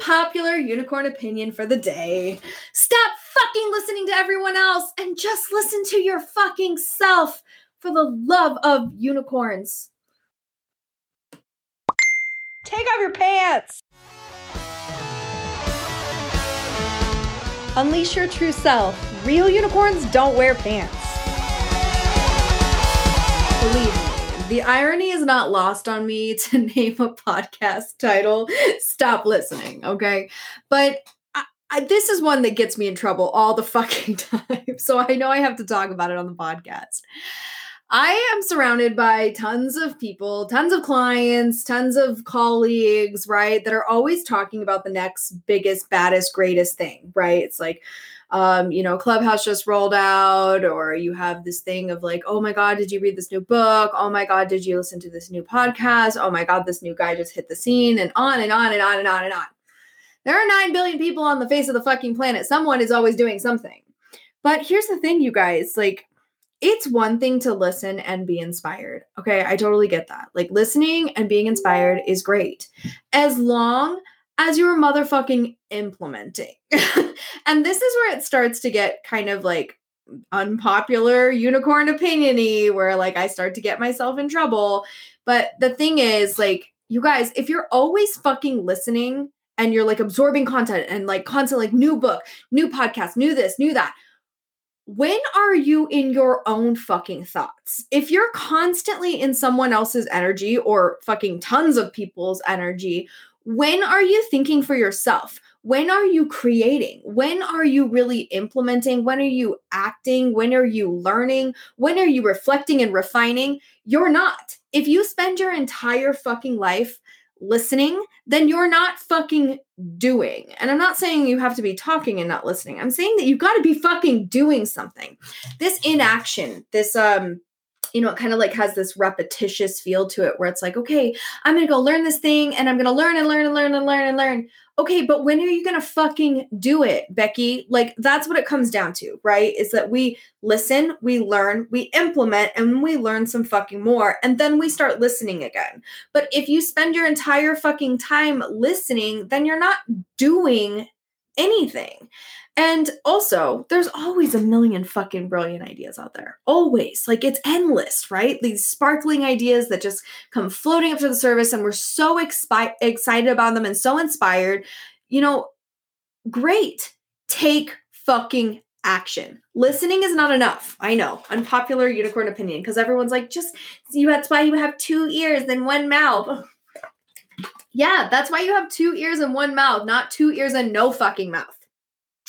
unpopular unicorn opinion for the day. Stop fucking listening to everyone else and just listen to your fucking self for the love of unicorns. Take off your pants. Unleash your true self. Real unicorns don't wear pants. Believe me, the irony is not lost on me to name a podcast title. Stop listening, okay? But I, I, this is one that gets me in trouble all the fucking time. So I know I have to talk about it on the podcast. I am surrounded by tons of people, tons of clients, tons of colleagues, right? That are always talking about the next biggest, baddest, greatest thing, right? It's like, um, you know, Clubhouse just rolled out, or you have this thing of like, oh my God, did you read this new book? Oh my God, did you listen to this new podcast? Oh my God, this new guy just hit the scene, and on and on and on and on and on. There are 9 billion people on the face of the fucking planet. Someone is always doing something. But here's the thing, you guys like, it's one thing to listen and be inspired. Okay, I totally get that. Like listening and being inspired is great as long as you're motherfucking implementing. and this is where it starts to get kind of like unpopular unicorn opiniony where like I start to get myself in trouble. But the thing is like you guys, if you're always fucking listening and you're like absorbing content and like content like new book, new podcast, new this, new that, when are you in your own fucking thoughts? If you're constantly in someone else's energy or fucking tons of people's energy, when are you thinking for yourself? When are you creating? When are you really implementing? When are you acting? When are you learning? When are you reflecting and refining? You're not. If you spend your entire fucking life listening, then you're not fucking doing. And I'm not saying you have to be talking and not listening. I'm saying that you've got to be fucking doing something. This inaction, this um you know, it kind of like has this repetitious feel to it where it's like, okay, I'm going to go learn this thing and I'm going to learn and learn and learn and learn and learn. Okay, but when are you going to fucking do it, Becky? Like, that's what it comes down to, right? Is that we listen, we learn, we implement, and we learn some fucking more. And then we start listening again. But if you spend your entire fucking time listening, then you're not doing anything. And also, there's always a million fucking brilliant ideas out there. Always. Like it's endless, right? These sparkling ideas that just come floating up to the surface and we're so expi- excited about them and so inspired. You know, great. Take fucking action. Listening is not enough. I know. Unpopular unicorn opinion because everyone's like just you that's why you have two ears and one mouth. yeah, that's why you have two ears and one mouth, not two ears and no fucking mouth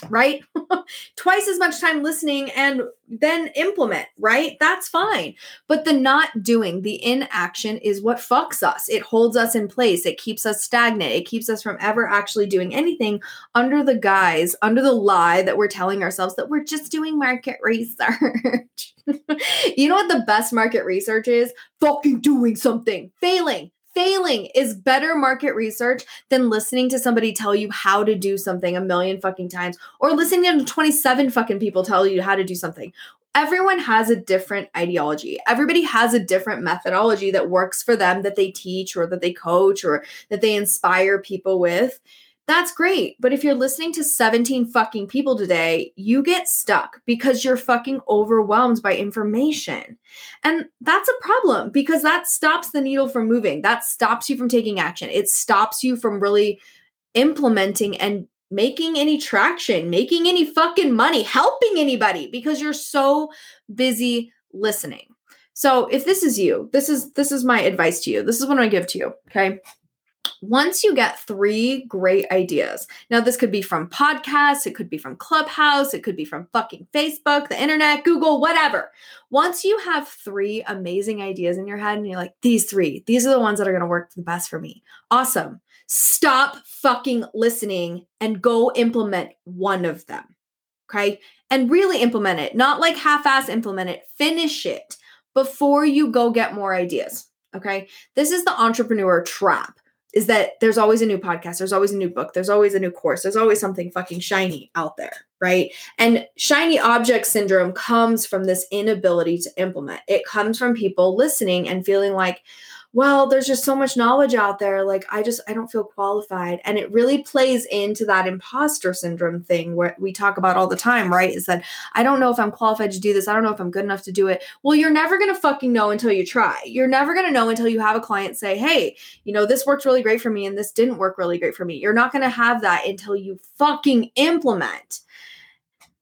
right? Twice as much time listening and then implement, right? That's fine. But the not doing, the inaction is what fucks us. It holds us in place. It keeps us stagnant. It keeps us from ever actually doing anything under the guise, under the lie that we're telling ourselves that we're just doing market research. you know what the best market research is? Fucking doing something, failing, failing is better market research than listening to somebody tell you how to do something a million fucking times or listening to 27 fucking people tell you how to do something. Everyone has a different ideology. Everybody has a different methodology that works for them that they teach or that they coach or that they inspire people with that's great. But if you're listening to 17 fucking people today, you get stuck because you're fucking overwhelmed by information. And that's a problem because that stops the needle from moving. That stops you from taking action. It stops you from really implementing and making any traction, making any fucking money, helping anybody because you're so busy listening. So if this is you, this is this is my advice to you. This is what I give to you, okay? Once you get three great ideas, now this could be from podcasts, it could be from Clubhouse, it could be from fucking Facebook, the internet, Google, whatever. Once you have three amazing ideas in your head and you're like, these three, these are the ones that are going to work the best for me. Awesome. Stop fucking listening and go implement one of them. Okay. And really implement it, not like half ass implement it, finish it before you go get more ideas. Okay. This is the entrepreneur trap is that there's always a new podcast, there's always a new book, there's always a new course, there's always something fucking shiny out there, right? And shiny object syndrome comes from this inability to implement. It comes from people listening and feeling like, well, there's just so much knowledge out there. Like, I just, I don't feel qualified. And it really plays into that imposter syndrome thing where we talk about all the time, right? Is that I don't know if I'm qualified to do this. I don't know if I'm good enough to do it. Well, you're never going to fucking know until you try. You're never going to know until you have a client say, hey, you know, this worked really great for me and this didn't work really great for me. You're not going to have that until you fucking implement.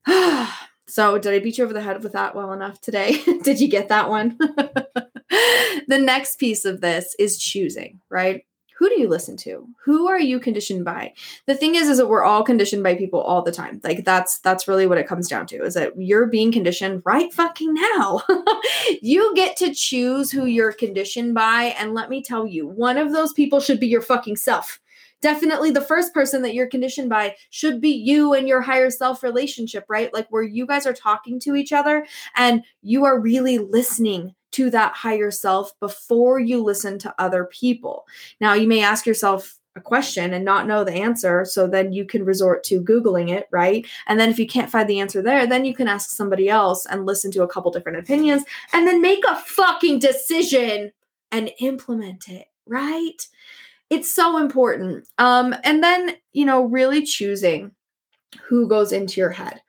So, did I beat you over the head with that well enough today? did you get that one? the next piece of this is choosing, right? Who do you listen to? Who are you conditioned by? The thing is is that we're all conditioned by people all the time. Like that's that's really what it comes down to is that you're being conditioned right fucking now. you get to choose who you're conditioned by and let me tell you, one of those people should be your fucking self definitely the first person that you're conditioned by should be you and your higher self relationship, right? Like where you guys are talking to each other and you are really listening to that higher self before you listen to other people. Now, you may ask yourself, a question and not know the answer. So then you can resort to Googling it, right? And then if you can't find the answer there, then you can ask somebody else and listen to a couple different opinions and then make a fucking decision and implement it, right? it's so important. Um, and then, you know, really choosing who goes into your head.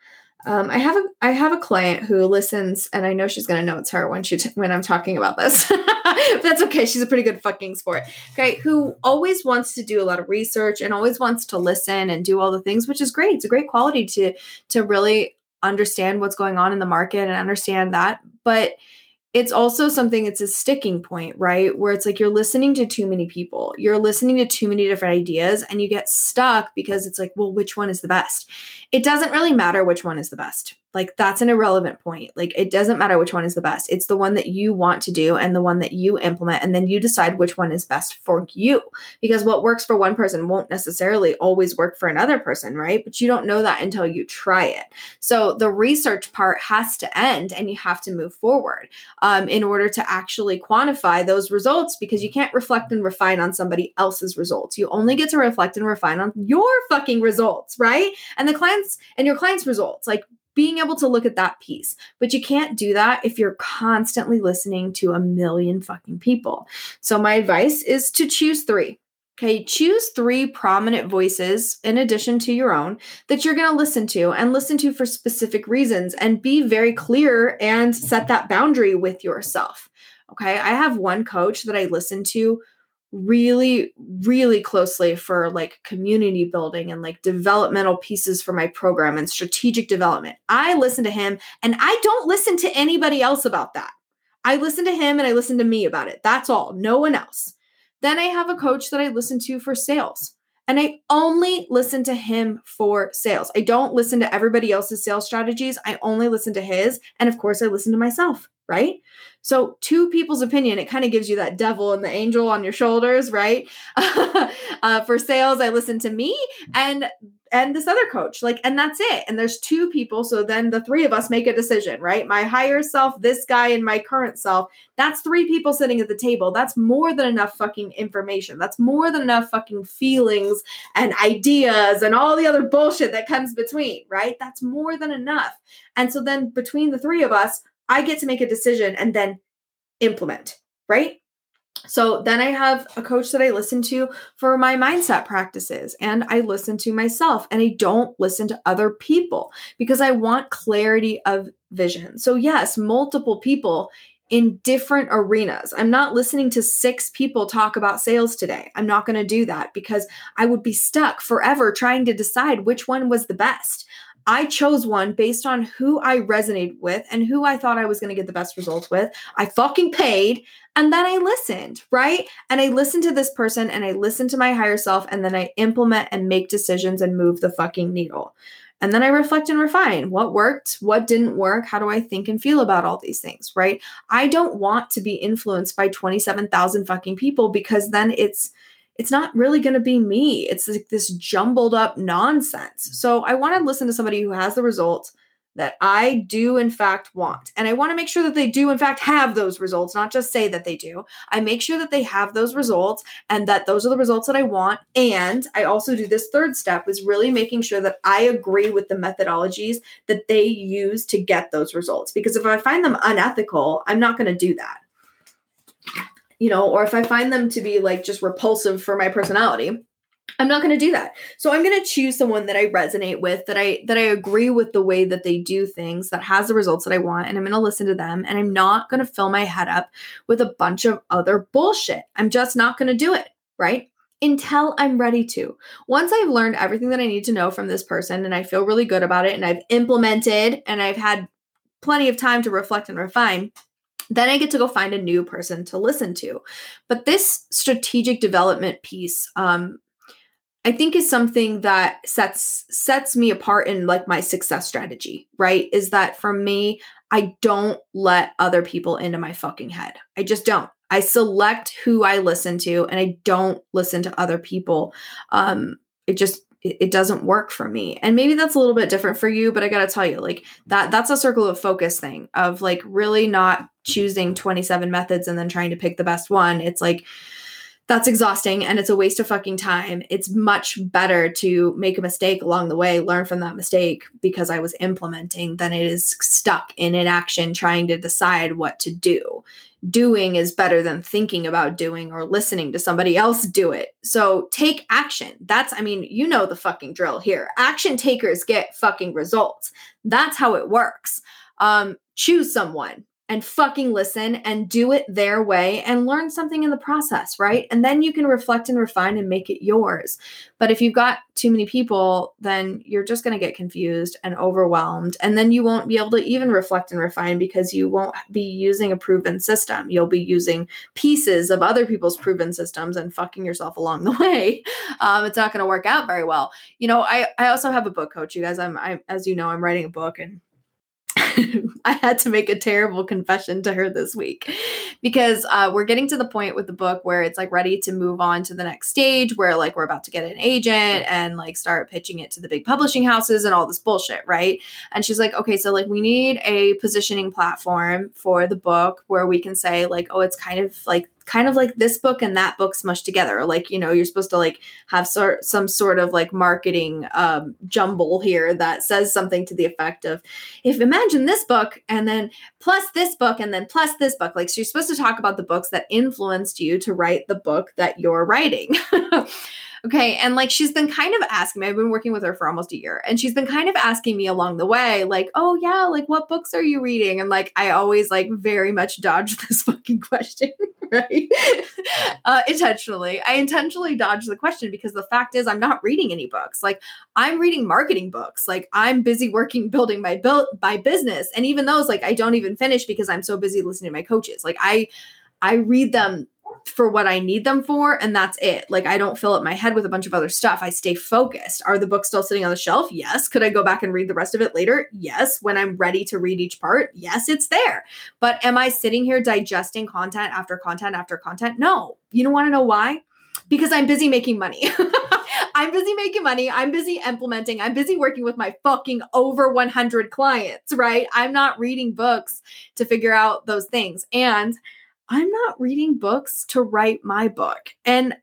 Um, I have a I have a client who listens, and I know she's gonna know it's her when she t- when I'm talking about this. that's okay. She's a pretty good fucking sport. Okay, who always wants to do a lot of research and always wants to listen and do all the things, which is great. It's a great quality to to really understand what's going on in the market and understand that. But it's also something it's a sticking point right? Where it's like you're listening to too many people. You're listening to too many different ideas and you get stuck because it's like well which one is the best? It doesn't really matter which one is the best like that's an irrelevant point. Like it doesn't matter which one is the best. It's the one that you want to do and the one that you implement and then you decide which one is best for you. Because what works for one person won't necessarily always work for another person, right? But you don't know that until you try it. So the research part has to end and you have to move forward um, in order to actually quantify those results because you can't reflect and refine on somebody else's results. You only get to reflect and refine on your fucking results, right? And the clients and your clients' results. Like being able to look at that piece. But you can't do that if you're constantly listening to a million fucking people. So, my advice is to choose three. Okay, choose three prominent voices in addition to your own that you're going to listen to and listen to for specific reasons and be very clear and set that boundary with yourself. Okay, I have one coach that I listen to really really closely for like community building and like developmental pieces for my program and strategic development. I listen to him and I don't listen to anybody else about that. I listen to him and I listen to me about it. That's all. No one else. Then I have a coach that I listen to for sales. And I only listen to him for sales. I don't listen to everybody else's sales strategies. I only listen to his. And of course, I listen to myself, right? So, two people's opinion, it kind of gives you that devil and the angel on your shoulders, right? uh, for sales, I listen to me and and this other coach, like, and that's it. And there's two people, so then the three of us make a decision, right? My higher self, this guy, and my current self. That's three people sitting at the table. That's more than enough fucking information. That's more than enough fucking feelings and ideas and all the other bullshit that comes between, right? That's more than enough. And so then between the three of us, I get to make a decision and then implement, right? So then I have a coach that I listen to for my mindset practices, and I listen to myself, and I don't listen to other people because I want clarity of vision. So, yes, multiple people in different arenas. I'm not listening to six people talk about sales today. I'm not going to do that because I would be stuck forever trying to decide which one was the best. I chose one based on who I resonated with and who I thought I was going to get the best results with. I fucking paid and then I listened, right? And I listened to this person and I listened to my higher self and then I implement and make decisions and move the fucking needle. And then I reflect and refine what worked, what didn't work, how do I think and feel about all these things, right? I don't want to be influenced by 27,000 fucking people because then it's it's not really going to be me. It's like this jumbled up nonsense. So I want to listen to somebody who has the results that I do in fact want. And I want to make sure that they do in fact have those results, not just say that they do. I make sure that they have those results and that those are the results that I want. And I also do this third step is really making sure that I agree with the methodologies that they use to get those results. Because if I find them unethical, I'm not going to do that. You know, or if I find them to be like just repulsive for my personality, I'm not going to do that. So I'm going to choose someone that I resonate with, that I that I agree with the way that they do things, that has the results that I want, and I'm going to listen to them and I'm not going to fill my head up with a bunch of other bullshit. I'm just not going to do it, right? Until I'm ready to. Once I've learned everything that I need to know from this person and I feel really good about it and I've implemented and I've had plenty of time to reflect and refine, then I get to go find a new person to listen to. But this strategic development piece, um, I think is something that sets sets me apart in like my success strategy, right? Is that for me, I don't let other people into my fucking head. I just don't. I select who I listen to and I don't listen to other people. Um it just it, it doesn't work for me. And maybe that's a little bit different for you, but I got to tell you like that that's a circle of focus thing of like really not choosing 27 methods and then trying to pick the best one. It's like that's exhausting and it's a waste of fucking time. It's much better to make a mistake along the way, learn from that mistake because I was implementing than it is stuck in inaction trying to decide what to do. Doing is better than thinking about doing or listening to somebody else do it. So take action. That's, I mean, you know the fucking drill here. Action takers get fucking results. That's how it works. Um, choose someone and fucking listen and do it their way and learn something in the process, right? And then you can reflect and refine and make it yours. But if you've got too many people, then you're just going to get confused and overwhelmed. And then you won't be able to even reflect and refine because you won't be using a proven system. You'll be using pieces of other people's proven systems and fucking yourself along the way. Um, it's not going to work out very well. You know, I, I also have a book coach, you guys. I'm, I, as you know, I'm writing a book and I had to make a terrible confession to her this week because uh, we're getting to the point with the book where it's like ready to move on to the next stage where like we're about to get an agent and like start pitching it to the big publishing houses and all this bullshit, right? And she's like, okay, so like we need a positioning platform for the book where we can say like, oh, it's kind of like kind of like this book and that book smushed together. Like, you know, you're supposed to like have sort some sort of like marketing um, jumble here that says something to the effect of, if imagine this book and then plus this book and then plus this book. Like, so you're supposed to talk about the books that influenced you to write the book that you're writing. Okay. And like she's been kind of asking me, I've been working with her for almost a year, and she's been kind of asking me along the way, like, oh yeah, like what books are you reading? And like I always like very much dodge this fucking question, right? uh, intentionally. I intentionally dodge the question because the fact is I'm not reading any books. Like I'm reading marketing books. Like I'm busy working building my built my business. And even those, like I don't even finish because I'm so busy listening to my coaches. Like I I read them for what I need them for, and that's it. Like I don't fill up my head with a bunch of other stuff. I stay focused. Are the books still sitting on the shelf? Yes. Could I go back and read the rest of it later? Yes. When I'm ready to read each part, yes, it's there. But am I sitting here digesting content after content after content? No. You don't want to know why? Because I'm busy making money. I'm busy making money. I'm busy implementing. I'm busy working with my fucking over 100 clients, right? I'm not reading books to figure out those things. And I'm not reading books to write my book. And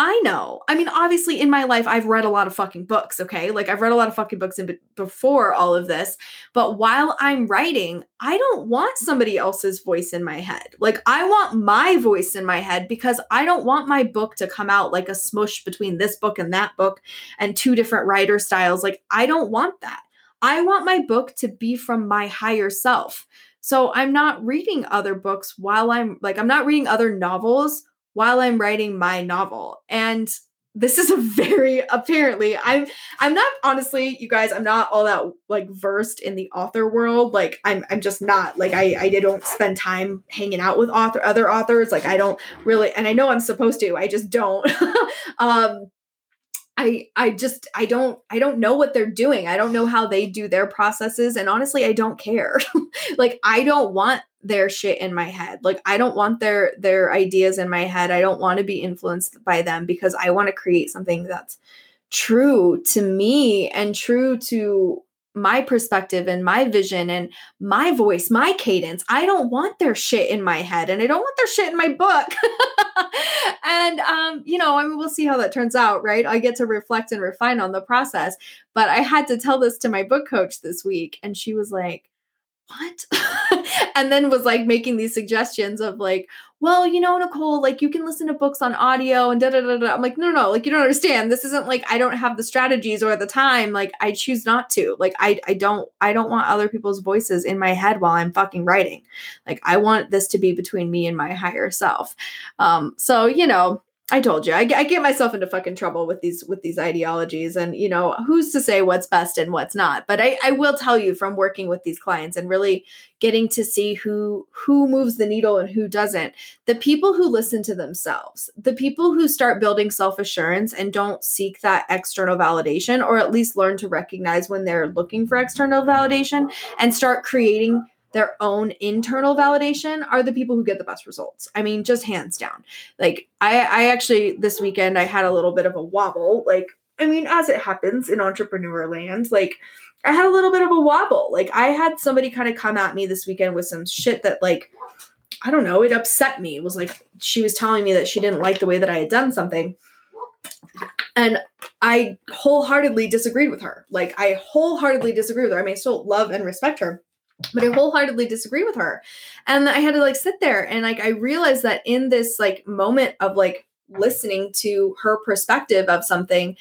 I know. I mean, obviously, in my life, I've read a lot of fucking books. Okay, like I've read a lot of fucking books in be- before all of this. But while I'm writing, I don't want somebody else's voice in my head. Like I want my voice in my head because I don't want my book to come out like a smush between this book and that book and two different writer styles. Like I don't want that. I want my book to be from my higher self. So I'm not reading other books while I'm like, I'm not reading other novels while I'm writing my novel. And this is a very apparently i'm i'm not honestly you guys i'm not all that like versed in the author world. Like i'm i'm just not. Like i i don't spend time hanging out with author other authors. Like i don't really and i know i'm supposed to i just don't. Um I I just I don't I don't know what they're doing. I don't know how they do their processes and honestly I don't care. like I don't want their shit in my head. Like I don't want their their ideas in my head. I don't want to be influenced by them because I want to create something that's true to me and true to my perspective and my vision and my voice, my cadence. I don't want their shit in my head and I don't want their shit in my book. and um, you know, I mean we'll see how that turns out, right? I get to reflect and refine on the process. But I had to tell this to my book coach this week and she was like, what? and then was like making these suggestions of like, well, you know, Nicole, like you can listen to books on audio and da da da da. I'm like, no, no, no, like you don't understand. This isn't like I don't have the strategies or the time. Like I choose not to. Like I I don't I don't want other people's voices in my head while I'm fucking writing. Like I want this to be between me and my higher self. Um, so you know, I told you, I, I, get myself into fucking trouble with these with these ideologies, and you know, who's to say what's best and what's not? But I, I will tell you from working with these clients and really getting to see who who moves the needle and who doesn't. The people who listen to themselves, the people who start building self assurance and don't seek that external validation, or at least learn to recognize when they're looking for external validation and start creating their own internal validation are the people who get the best results. I mean, just hands down. Like I I actually this weekend I had a little bit of a wobble. Like I mean, as it happens in entrepreneur land, like I had a little bit of a wobble. Like I had somebody kind of come at me this weekend with some shit that like I don't know, it upset me. It was like she was telling me that she didn't like the way that I had done something. And I wholeheartedly disagreed with her. Like I wholeheartedly disagree with her. I mean, I still love and respect her but I wholeheartedly disagree with her. And I had to like sit there and like I realized that in this like moment of like listening to her perspective of something,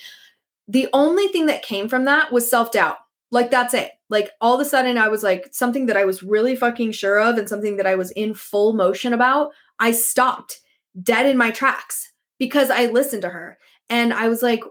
the only thing that came from that was self-doubt. Like that's it. Like all of a sudden I was like something that I was really fucking sure of and something that I was in full motion about, I stopped dead in my tracks because I listened to her. And I was like,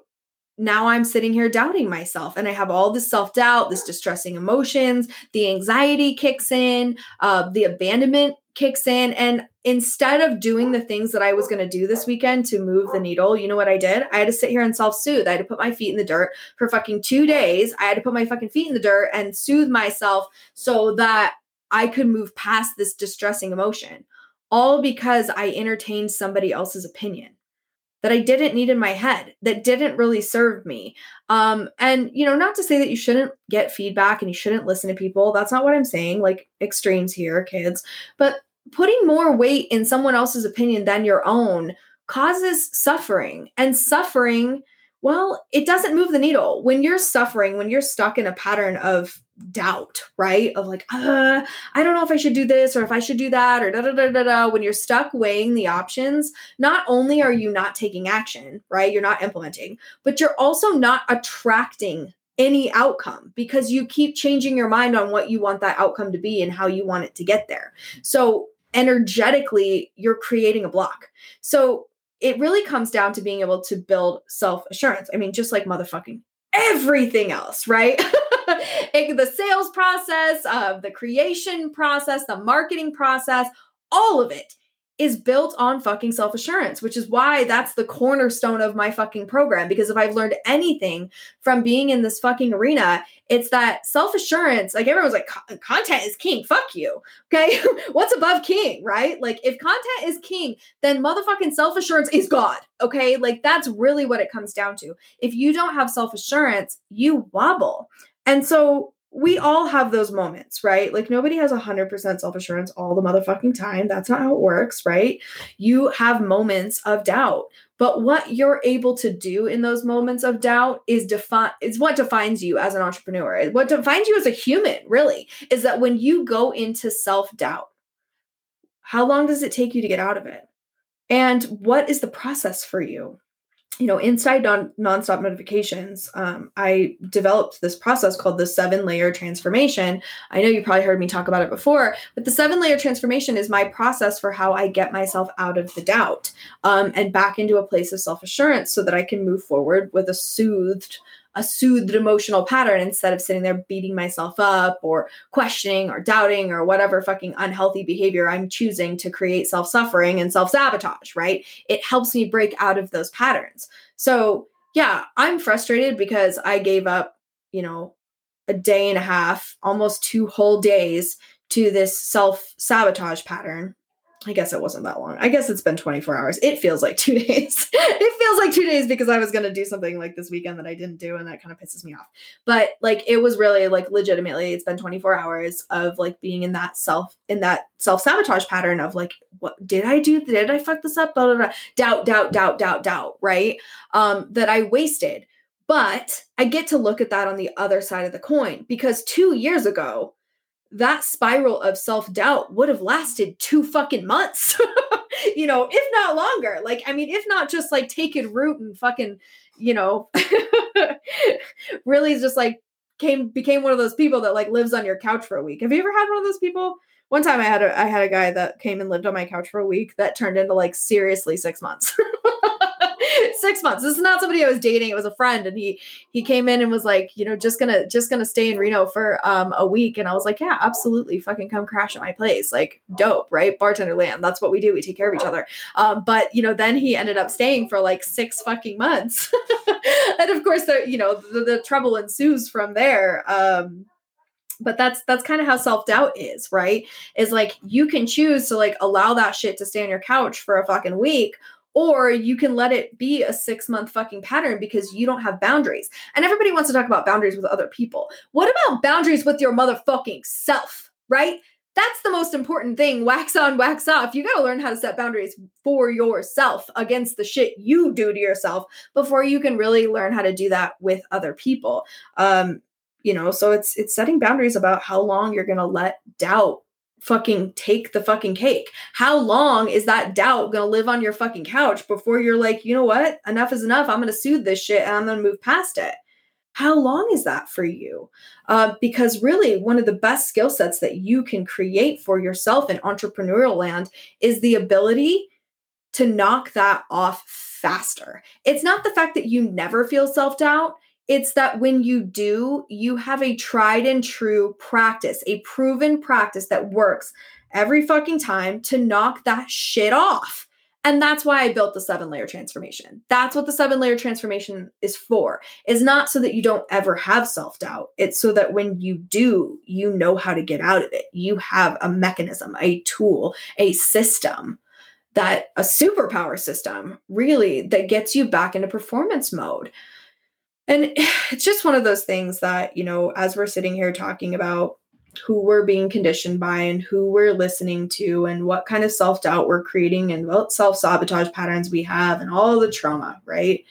now I'm sitting here doubting myself and I have all this self doubt, this distressing emotions, the anxiety kicks in, uh, the abandonment kicks in. And instead of doing the things that I was going to do this weekend to move the needle, you know what I did? I had to sit here and self soothe. I had to put my feet in the dirt for fucking two days. I had to put my fucking feet in the dirt and soothe myself so that I could move past this distressing emotion, all because I entertained somebody else's opinion that I didn't need in my head that didn't really serve me. Um, and you know, not to say that you shouldn't get feedback and you shouldn't listen to people. That's not what I'm saying, like extremes here, kids. But putting more weight in someone else's opinion than your own causes suffering. And suffering, well, it doesn't move the needle. When you're suffering, when you're stuck in a pattern of doubt, right? Of like, uh, I don't know if I should do this or if I should do that or da da da da da. When you're stuck weighing the options, not only are you not taking action, right? You're not implementing, but you're also not attracting any outcome because you keep changing your mind on what you want that outcome to be and how you want it to get there. So energetically, you're creating a block. So it really comes down to being able to build self assurance. I mean, just like motherfucking everything else, right? the sales process, uh, the creation process, the marketing process, all of it is built on fucking self assurance, which is why that's the cornerstone of my fucking program. Because if I've learned anything from being in this fucking arena, it's that self assurance. Like everyone's like, content is king. Fuck you. Okay. What's above king, right? Like if content is king, then motherfucking self assurance is God. Okay. Like that's really what it comes down to. If you don't have self assurance, you wobble. And so we all have those moments, right? Like nobody has 100% self assurance all the motherfucking time. That's not how it works, right? You have moments of doubt. But what you're able to do in those moments of doubt is define is what defines you as an entrepreneur. What defines you as a human, really, is that when you go into self-doubt, how long does it take you to get out of it? And what is the process for you? You know, inside non nonstop notifications, um, I developed this process called the seven layer transformation. I know you probably heard me talk about it before, but the seven layer transformation is my process for how I get myself out of the doubt um, and back into a place of self assurance so that I can move forward with a soothed, a soothed emotional pattern instead of sitting there beating myself up or questioning or doubting or whatever fucking unhealthy behavior I'm choosing to create self suffering and self sabotage, right? It helps me break out of those patterns. So, yeah, I'm frustrated because I gave up, you know, a day and a half, almost two whole days to this self sabotage pattern I guess it wasn't that long. I guess it's been 24 hours. It feels like two days. it feels like two days because I was going to do something like this weekend that I didn't do. And that kind of pisses me off. But like, it was really like legitimately, it's been 24 hours of like being in that self, in that self sabotage pattern of like, what did I do? Did I fuck this up? Blah, blah, blah. Doubt, doubt, doubt, doubt, doubt. Right. Um, that I wasted. But I get to look at that on the other side of the coin because two years ago, that spiral of self-doubt would have lasted two fucking months. you know, if not longer. Like, I mean, if not just like taking root and fucking, you know, really just like came became one of those people that like lives on your couch for a week. Have you ever had one of those people? One time I had a I had a guy that came and lived on my couch for a week that turned into like seriously 6 months. six months. This is not somebody I was dating. It was a friend, and he he came in and was like, you know, just gonna just gonna stay in Reno for um a week. And I was like, yeah, absolutely, fucking come crash at my place. Like, dope, right? Bartender land. That's what we do. We take care of each other. Um, but you know, then he ended up staying for like six fucking months, and of course, the you know the, the trouble ensues from there. Um, but that's that's kind of how self-doubt is right is like you can choose to like allow that shit to stay on your couch for a fucking week or you can let it be a six month fucking pattern because you don't have boundaries. And everybody wants to talk about boundaries with other people. What about boundaries with your motherfucking self, right? That's the most important thing. Wax on, wax off. You got to learn how to set boundaries for yourself against the shit you do to yourself before you can really learn how to do that with other people. Um, you know, so it's it's setting boundaries about how long you're going to let doubt fucking take the fucking cake. How long is that doubt going to live on your fucking couch before you're like, you know what? Enough is enough. I'm going to soothe this shit and I'm going to move past it. How long is that for you? Uh, because really, one of the best skill sets that you can create for yourself in entrepreneurial land is the ability to knock that off faster. It's not the fact that you never feel self doubt, it's that when you do, you have a tried and true practice, a proven practice that works every fucking time to knock that shit off. And that's why I built the seven layer transformation. That's what the seven layer transformation is for. Is not so that you don't ever have self-doubt. It's so that when you do, you know how to get out of it. You have a mechanism, a tool, a system that a superpower system really that gets you back into performance mode. And it's just one of those things that, you know, as we're sitting here talking about who we're being conditioned by and who we're listening to and what kind of self doubt we're creating and what self sabotage patterns we have and all the trauma, right?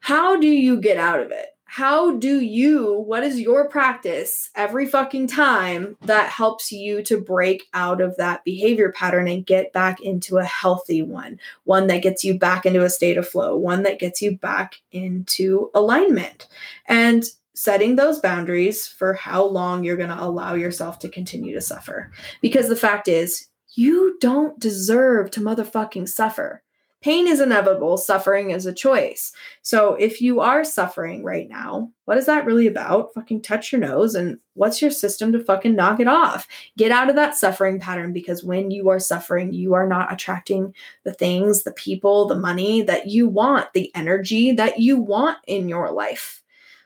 How do you get out of it? How do you what is your practice every fucking time that helps you to break out of that behavior pattern and get back into a healthy one? One that gets you back into a state of flow one that gets you back into alignment. And setting those boundaries for how long you're going to allow yourself to continue to suffer. Because the fact is you don't deserve to motherfucking suffer Pain is inevitable, suffering is a choice. So if you are suffering right now, what is that really about? Fucking touch your nose and what's your system to fucking knock it off? Get out of that suffering pattern because when you are suffering, you are not attracting the things, the people, the money that you want, the energy that you want in your life.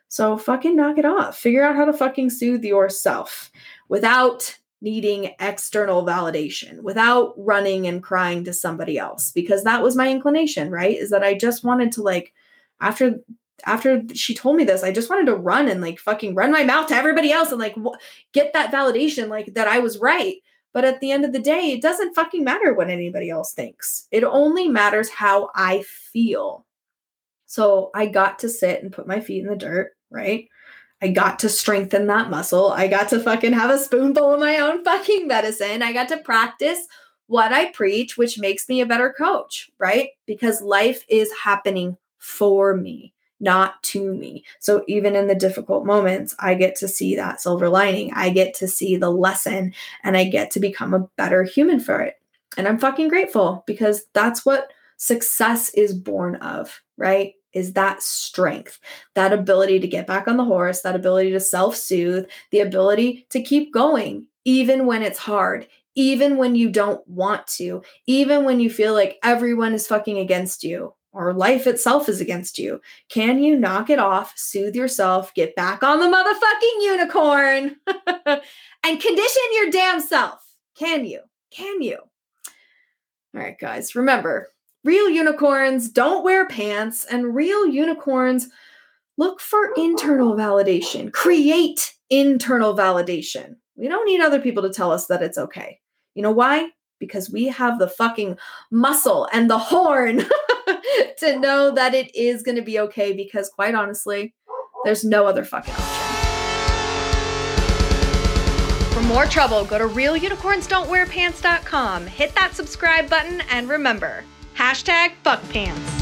So fucking knock it off. Figure out how to fucking soothe yourself without needing external validation without running and crying to somebody else because that was my inclination right? Is that i just wanted to like after after she told me this i just wanted to run and like fucking run my mouth to everybody else and like w- get that validation like that i was right. But at the end of the day it doesn't fucking matter what anybody else thinks. It only matters how i feel. So i got to sit and put my feet in the dirt right I got to strengthen that muscle. I got to fucking have a spoonful of my own fucking medicine. I got to practice what I preach, which makes me a better coach, right? Because life is happening for me, not to me. So even in the difficult moments, I get to see that silver lining. I get to see the lesson and I get to become a better human for it. And I'm fucking grateful because that's what success is born of, right? Is that strength, that ability to get back on the horse, that ability to self soothe, the ability to keep going, even when it's hard, even when you don't want to, even when you feel like everyone is fucking against you or life itself is against you. Can you knock it off, soothe yourself, get back on the motherfucking unicorn, and condition your damn self? Can you? Can you? All right, guys, remember Real unicorns don't wear pants, and real unicorns look for internal validation, create internal validation. We don't need other people to tell us that it's okay. You know why? Because we have the fucking muscle and the horn to know that it is going to be okay. Because quite honestly, there's no other fucking option. For more trouble, go to realunicornsdon'twearpants.com, hit that subscribe button, and remember, hashtag fuckpants.